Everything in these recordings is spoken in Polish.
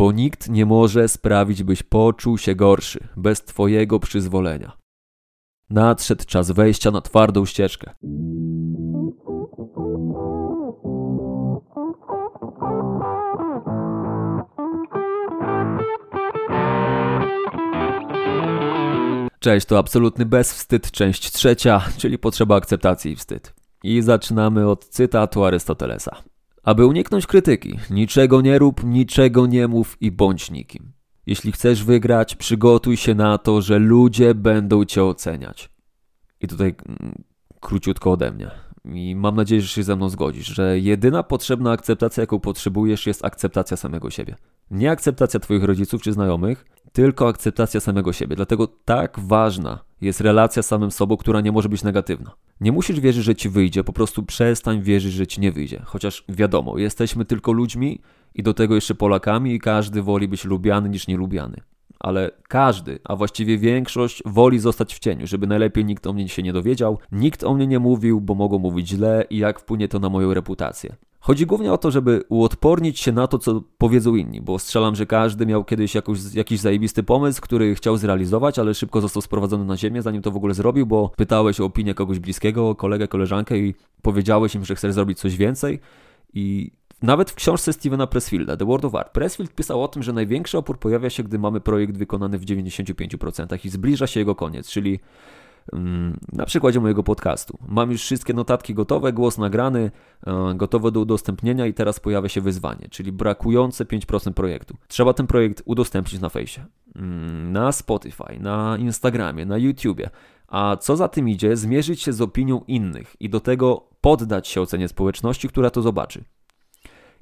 bo nikt nie może sprawić, byś poczuł się gorszy bez Twojego przyzwolenia. Nadszedł czas wejścia na twardą ścieżkę. Cześć, to absolutny bezwstyd, część trzecia, czyli potrzeba akceptacji i wstyd. I zaczynamy od cytatu Arystotelesa. Aby uniknąć krytyki, niczego nie rób, niczego nie mów i bądź nikim. Jeśli chcesz wygrać, przygotuj się na to, że ludzie będą cię oceniać. I tutaj mm, króciutko ode mnie. I mam nadzieję, że się ze mną zgodzisz, że jedyna potrzebna akceptacja, jaką potrzebujesz, jest akceptacja samego siebie. Nie akceptacja Twoich rodziców czy znajomych, tylko akceptacja samego siebie. Dlatego tak ważna jest relacja z samym sobą, która nie może być negatywna. Nie musisz wierzyć, że ci wyjdzie, po prostu przestań wierzyć, że ci nie wyjdzie. Chociaż wiadomo, jesteśmy tylko ludźmi i do tego jeszcze Polakami i każdy woli być lubiany niż nielubiany. Ale każdy, a właściwie większość woli zostać w cieniu, żeby najlepiej nikt o mnie się nie dowiedział, nikt o mnie nie mówił, bo mogą mówić źle i jak wpłynie to na moją reputację. Chodzi głównie o to, żeby uodpornić się na to, co powiedzą inni, bo strzelam, że każdy miał kiedyś jakoś, jakiś zajebisty pomysł, który chciał zrealizować, ale szybko został sprowadzony na ziemię, zanim to w ogóle zrobił, bo pytałeś o opinię kogoś bliskiego, kolegę, koleżankę i powiedziałeś im, że chcesz zrobić coś więcej. I nawet w książce Stevena Pressfielda, The World of Art, Pressfield pisał o tym, że największy opór pojawia się, gdy mamy projekt wykonany w 95% i zbliża się jego koniec, czyli na przykładzie mojego podcastu. Mam już wszystkie notatki gotowe, głos nagrany, e, gotowe do udostępnienia i teraz pojawia się wyzwanie, czyli brakujące 5% projektu. Trzeba ten projekt udostępnić na fejsie, mm, na Spotify, na Instagramie, na YouTubie. A co za tym idzie, zmierzyć się z opinią innych i do tego poddać się ocenie społeczności, która to zobaczy.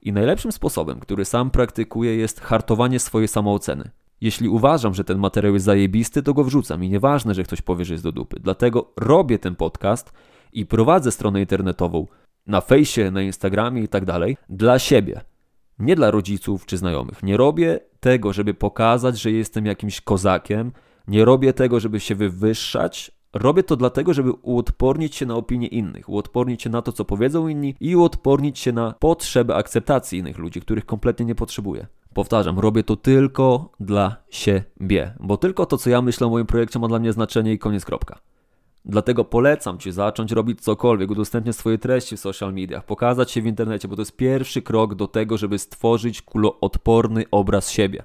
I najlepszym sposobem, który sam praktykuję, jest hartowanie swojej samooceny. Jeśli uważam, że ten materiał jest zajebisty, to go wrzucam i nieważne, że ktoś powie, że jest do dupy. Dlatego robię ten podcast i prowadzę stronę internetową na fejsie, na Instagramie i tak dalej dla siebie. Nie dla rodziców czy znajomych. Nie robię tego, żeby pokazać, że jestem jakimś kozakiem. Nie robię tego, żeby się wywyższać. Robię to dlatego, żeby uodpornić się na opinie innych, uodpornić się na to, co powiedzą inni i uodpornić się na potrzeby akceptacji innych ludzi, których kompletnie nie potrzebuję. Powtarzam, robię to tylko dla siebie, bo tylko to, co ja myślę o moim projekcie, ma dla mnie znaczenie i koniec kropka. Dlatego polecam Ci zacząć robić cokolwiek, udostępniać swoje treści w social mediach, pokazać się w internecie, bo to jest pierwszy krok do tego, żeby stworzyć kuloodporny obraz siebie.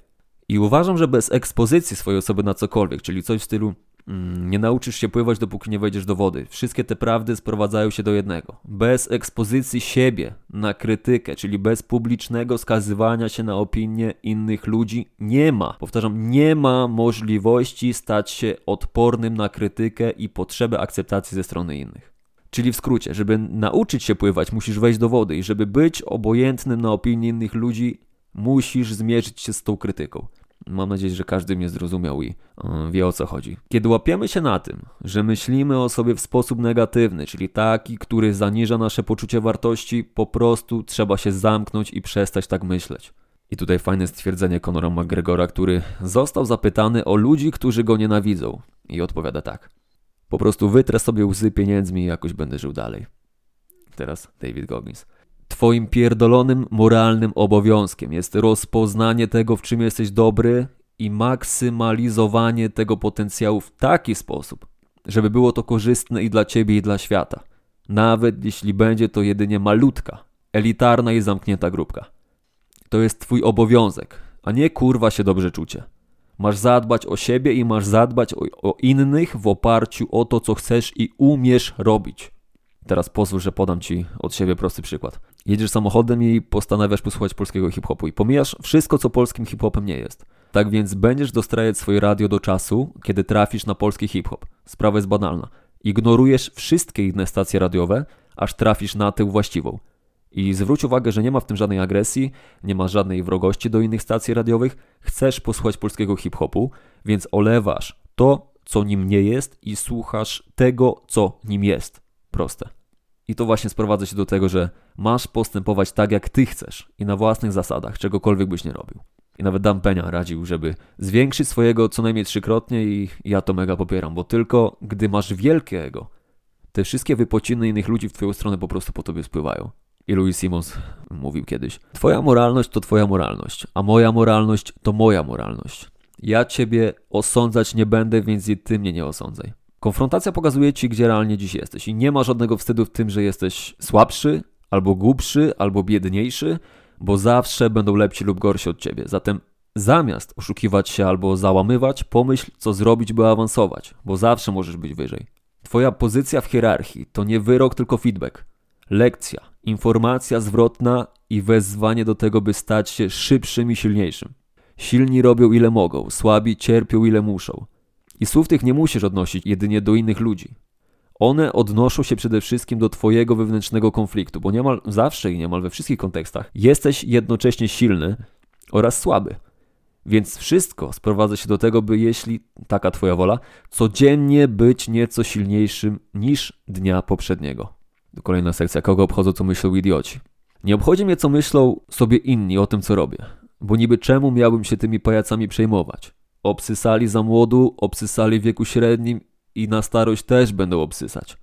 I uważam, że bez ekspozycji swojej osoby na cokolwiek, czyli coś w stylu nie nauczysz się pływać, dopóki nie wejdziesz do wody. Wszystkie te prawdy sprowadzają się do jednego. Bez ekspozycji siebie na krytykę, czyli bez publicznego skazywania się na opinie innych ludzi, nie ma, powtarzam, nie ma możliwości stać się odpornym na krytykę i potrzebę akceptacji ze strony innych. Czyli w skrócie, żeby nauczyć się pływać, musisz wejść do wody i żeby być obojętnym na opinie innych ludzi, musisz zmierzyć się z tą krytyką. Mam nadzieję, że każdy mnie zrozumiał i e, wie o co chodzi. Kiedy łapiemy się na tym, że myślimy o sobie w sposób negatywny, czyli taki, który zaniża nasze poczucie wartości, po prostu trzeba się zamknąć i przestać tak myśleć. I tutaj fajne stwierdzenie Conora McGregora, który został zapytany o ludzi, którzy go nienawidzą. I odpowiada tak. Po prostu wytrę sobie łzy pieniędzmi i jakoś będę żył dalej. Teraz David Goggins. Twoim pierdolonym moralnym obowiązkiem jest rozpoznanie tego, w czym jesteś dobry i maksymalizowanie tego potencjału w taki sposób, żeby było to korzystne i dla ciebie, i dla świata. Nawet jeśli będzie to jedynie malutka, elitarna i zamknięta grupka. To jest twój obowiązek, a nie kurwa się dobrze czucie. Masz zadbać o siebie i masz zadbać o, o innych w oparciu o to, co chcesz i umiesz robić. Teraz pozwól, że podam Ci od siebie prosty przykład. Jedziesz samochodem i postanawiasz posłuchać polskiego hip-hopu i pomijasz wszystko, co polskim hip-hopem nie jest. Tak więc będziesz dostrajać swoje radio do czasu, kiedy trafisz na polski hip-hop. Sprawa jest banalna. Ignorujesz wszystkie inne stacje radiowe, aż trafisz na tę właściwą. I zwróć uwagę, że nie ma w tym żadnej agresji, nie ma żadnej wrogości do innych stacji radiowych. Chcesz posłuchać polskiego hip-hopu, więc olewasz to, co nim nie jest i słuchasz tego, co nim jest proste. I to właśnie sprowadza się do tego, że masz postępować tak, jak ty chcesz i na własnych zasadach, czegokolwiek byś nie robił. I nawet Dan Penia radził, żeby zwiększyć swojego co najmniej trzykrotnie i ja to mega popieram, bo tylko gdy masz wielkie ego, te wszystkie wypociny innych ludzi w twoją stronę po prostu po tobie spływają. I Louis Simons mówił kiedyś: Twoja moralność to Twoja moralność, a moja moralność to moja moralność. Ja Ciebie osądzać nie będę, więc i Ty mnie nie osądzaj. Konfrontacja pokazuje Ci, gdzie realnie dziś jesteś i nie ma żadnego wstydu w tym, że jesteś słabszy, albo głupszy, albo biedniejszy, bo zawsze będą lepsi lub gorsi od Ciebie. Zatem zamiast oszukiwać się albo załamywać, pomyśl, co zrobić, by awansować, bo zawsze możesz być wyżej. Twoja pozycja w hierarchii to nie wyrok, tylko feedback. Lekcja, informacja zwrotna i wezwanie do tego, by stać się szybszym i silniejszym. Silni robią ile mogą, słabi cierpią ile muszą. I słów tych nie musisz odnosić jedynie do innych ludzi. One odnoszą się przede wszystkim do Twojego wewnętrznego konfliktu, bo niemal zawsze i niemal we wszystkich kontekstach jesteś jednocześnie silny oraz słaby. Więc wszystko sprowadza się do tego, by jeśli taka Twoja wola, codziennie być nieco silniejszym niż dnia poprzedniego. Kolejna sekcja. Kogo obchodzą, co myślą idioci? Nie obchodzi mnie, co myślą sobie inni o tym, co robię. Bo niby czemu miałbym się tymi pajacami przejmować? Obsysali za młodu, obsysali w wieku średnim i na starość też będą obsysać.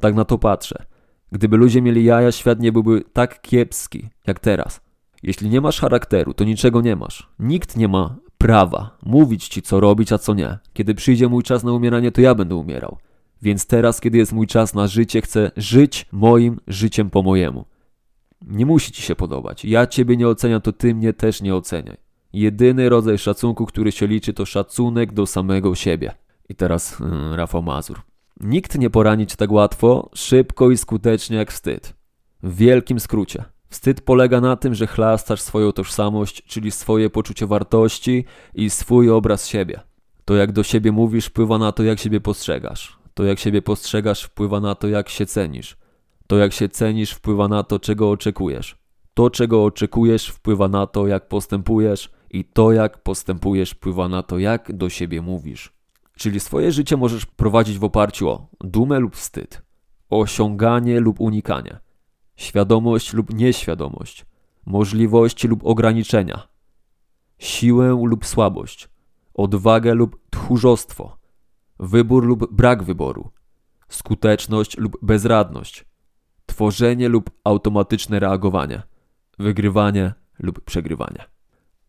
Tak na to patrzę. Gdyby ludzie mieli jaja, świat nie byłby tak kiepski jak teraz. Jeśli nie masz charakteru, to niczego nie masz. Nikt nie ma prawa mówić ci, co robić, a co nie. Kiedy przyjdzie mój czas na umieranie, to ja będę umierał. Więc teraz, kiedy jest mój czas na życie, chcę żyć moim życiem po mojemu. Nie musi ci się podobać. Ja ciebie nie oceniam, to ty mnie też nie oceniaj. Jedyny rodzaj szacunku, który się liczy, to szacunek do samego siebie. I teraz hmm, Rafał Mazur. Nikt nie porani cię tak łatwo, szybko i skutecznie jak wstyd. W wielkim skrócie. Wstyd polega na tym, że chlastasz swoją tożsamość, czyli swoje poczucie wartości i swój obraz siebie. To jak do siebie mówisz wpływa na to, jak siebie postrzegasz. To jak siebie postrzegasz wpływa na to, jak się cenisz. To jak się cenisz wpływa na to, czego oczekujesz. To, czego oczekujesz, wpływa na to, jak postępujesz, i to, jak postępujesz, wpływa na to, jak do siebie mówisz. Czyli swoje życie możesz prowadzić w oparciu o dumę lub wstyd, osiąganie lub unikanie, świadomość lub nieświadomość, możliwości lub ograniczenia, siłę lub słabość, odwagę lub tchórzostwo, wybór lub brak wyboru, skuteczność lub bezradność, tworzenie lub automatyczne reagowanie, wygrywanie lub przegrywanie.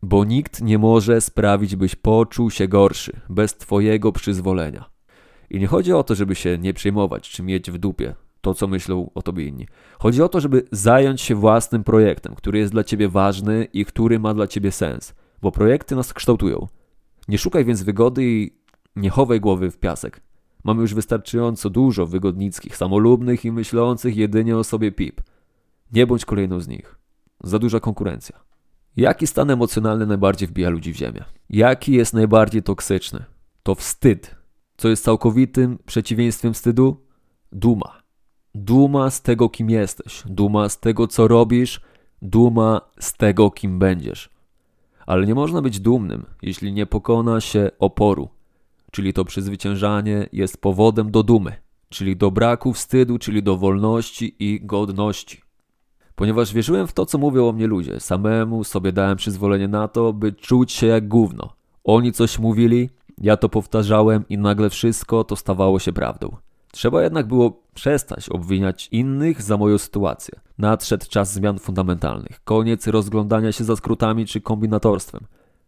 Bo nikt nie może sprawić, byś poczuł się gorszy bez Twojego przyzwolenia. I nie chodzi o to, żeby się nie przejmować czy mieć w dupie to, co myślą o tobie inni. Chodzi o to, żeby zająć się własnym projektem, który jest dla ciebie ważny i który ma dla ciebie sens, bo projekty nas kształtują. Nie szukaj więc wygody i nie chowaj głowy w piasek. Mamy już wystarczająco dużo wygodnickich, samolubnych i myślących jedynie o sobie pip. Nie bądź kolejną z nich. Za duża konkurencja. Jaki stan emocjonalny najbardziej wbija ludzi w ziemię? Jaki jest najbardziej toksyczny? To wstyd. Co jest całkowitym przeciwieństwem wstydu? Duma. Duma z tego, kim jesteś. Duma z tego, co robisz. Duma z tego, kim będziesz. Ale nie można być dumnym, jeśli nie pokona się oporu. Czyli to przezwyciężanie jest powodem do dumy, czyli do braku wstydu, czyli do wolności i godności. Ponieważ wierzyłem w to, co mówią o mnie ludzie, samemu sobie dałem przyzwolenie na to, by czuć się jak gówno. Oni coś mówili, ja to powtarzałem i nagle wszystko to stawało się prawdą. Trzeba jednak było przestać obwiniać innych za moją sytuację. Nadszedł czas zmian fundamentalnych, koniec rozglądania się za skrótami czy kombinatorstwem.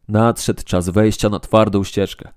Nadszedł czas wejścia na twardą ścieżkę.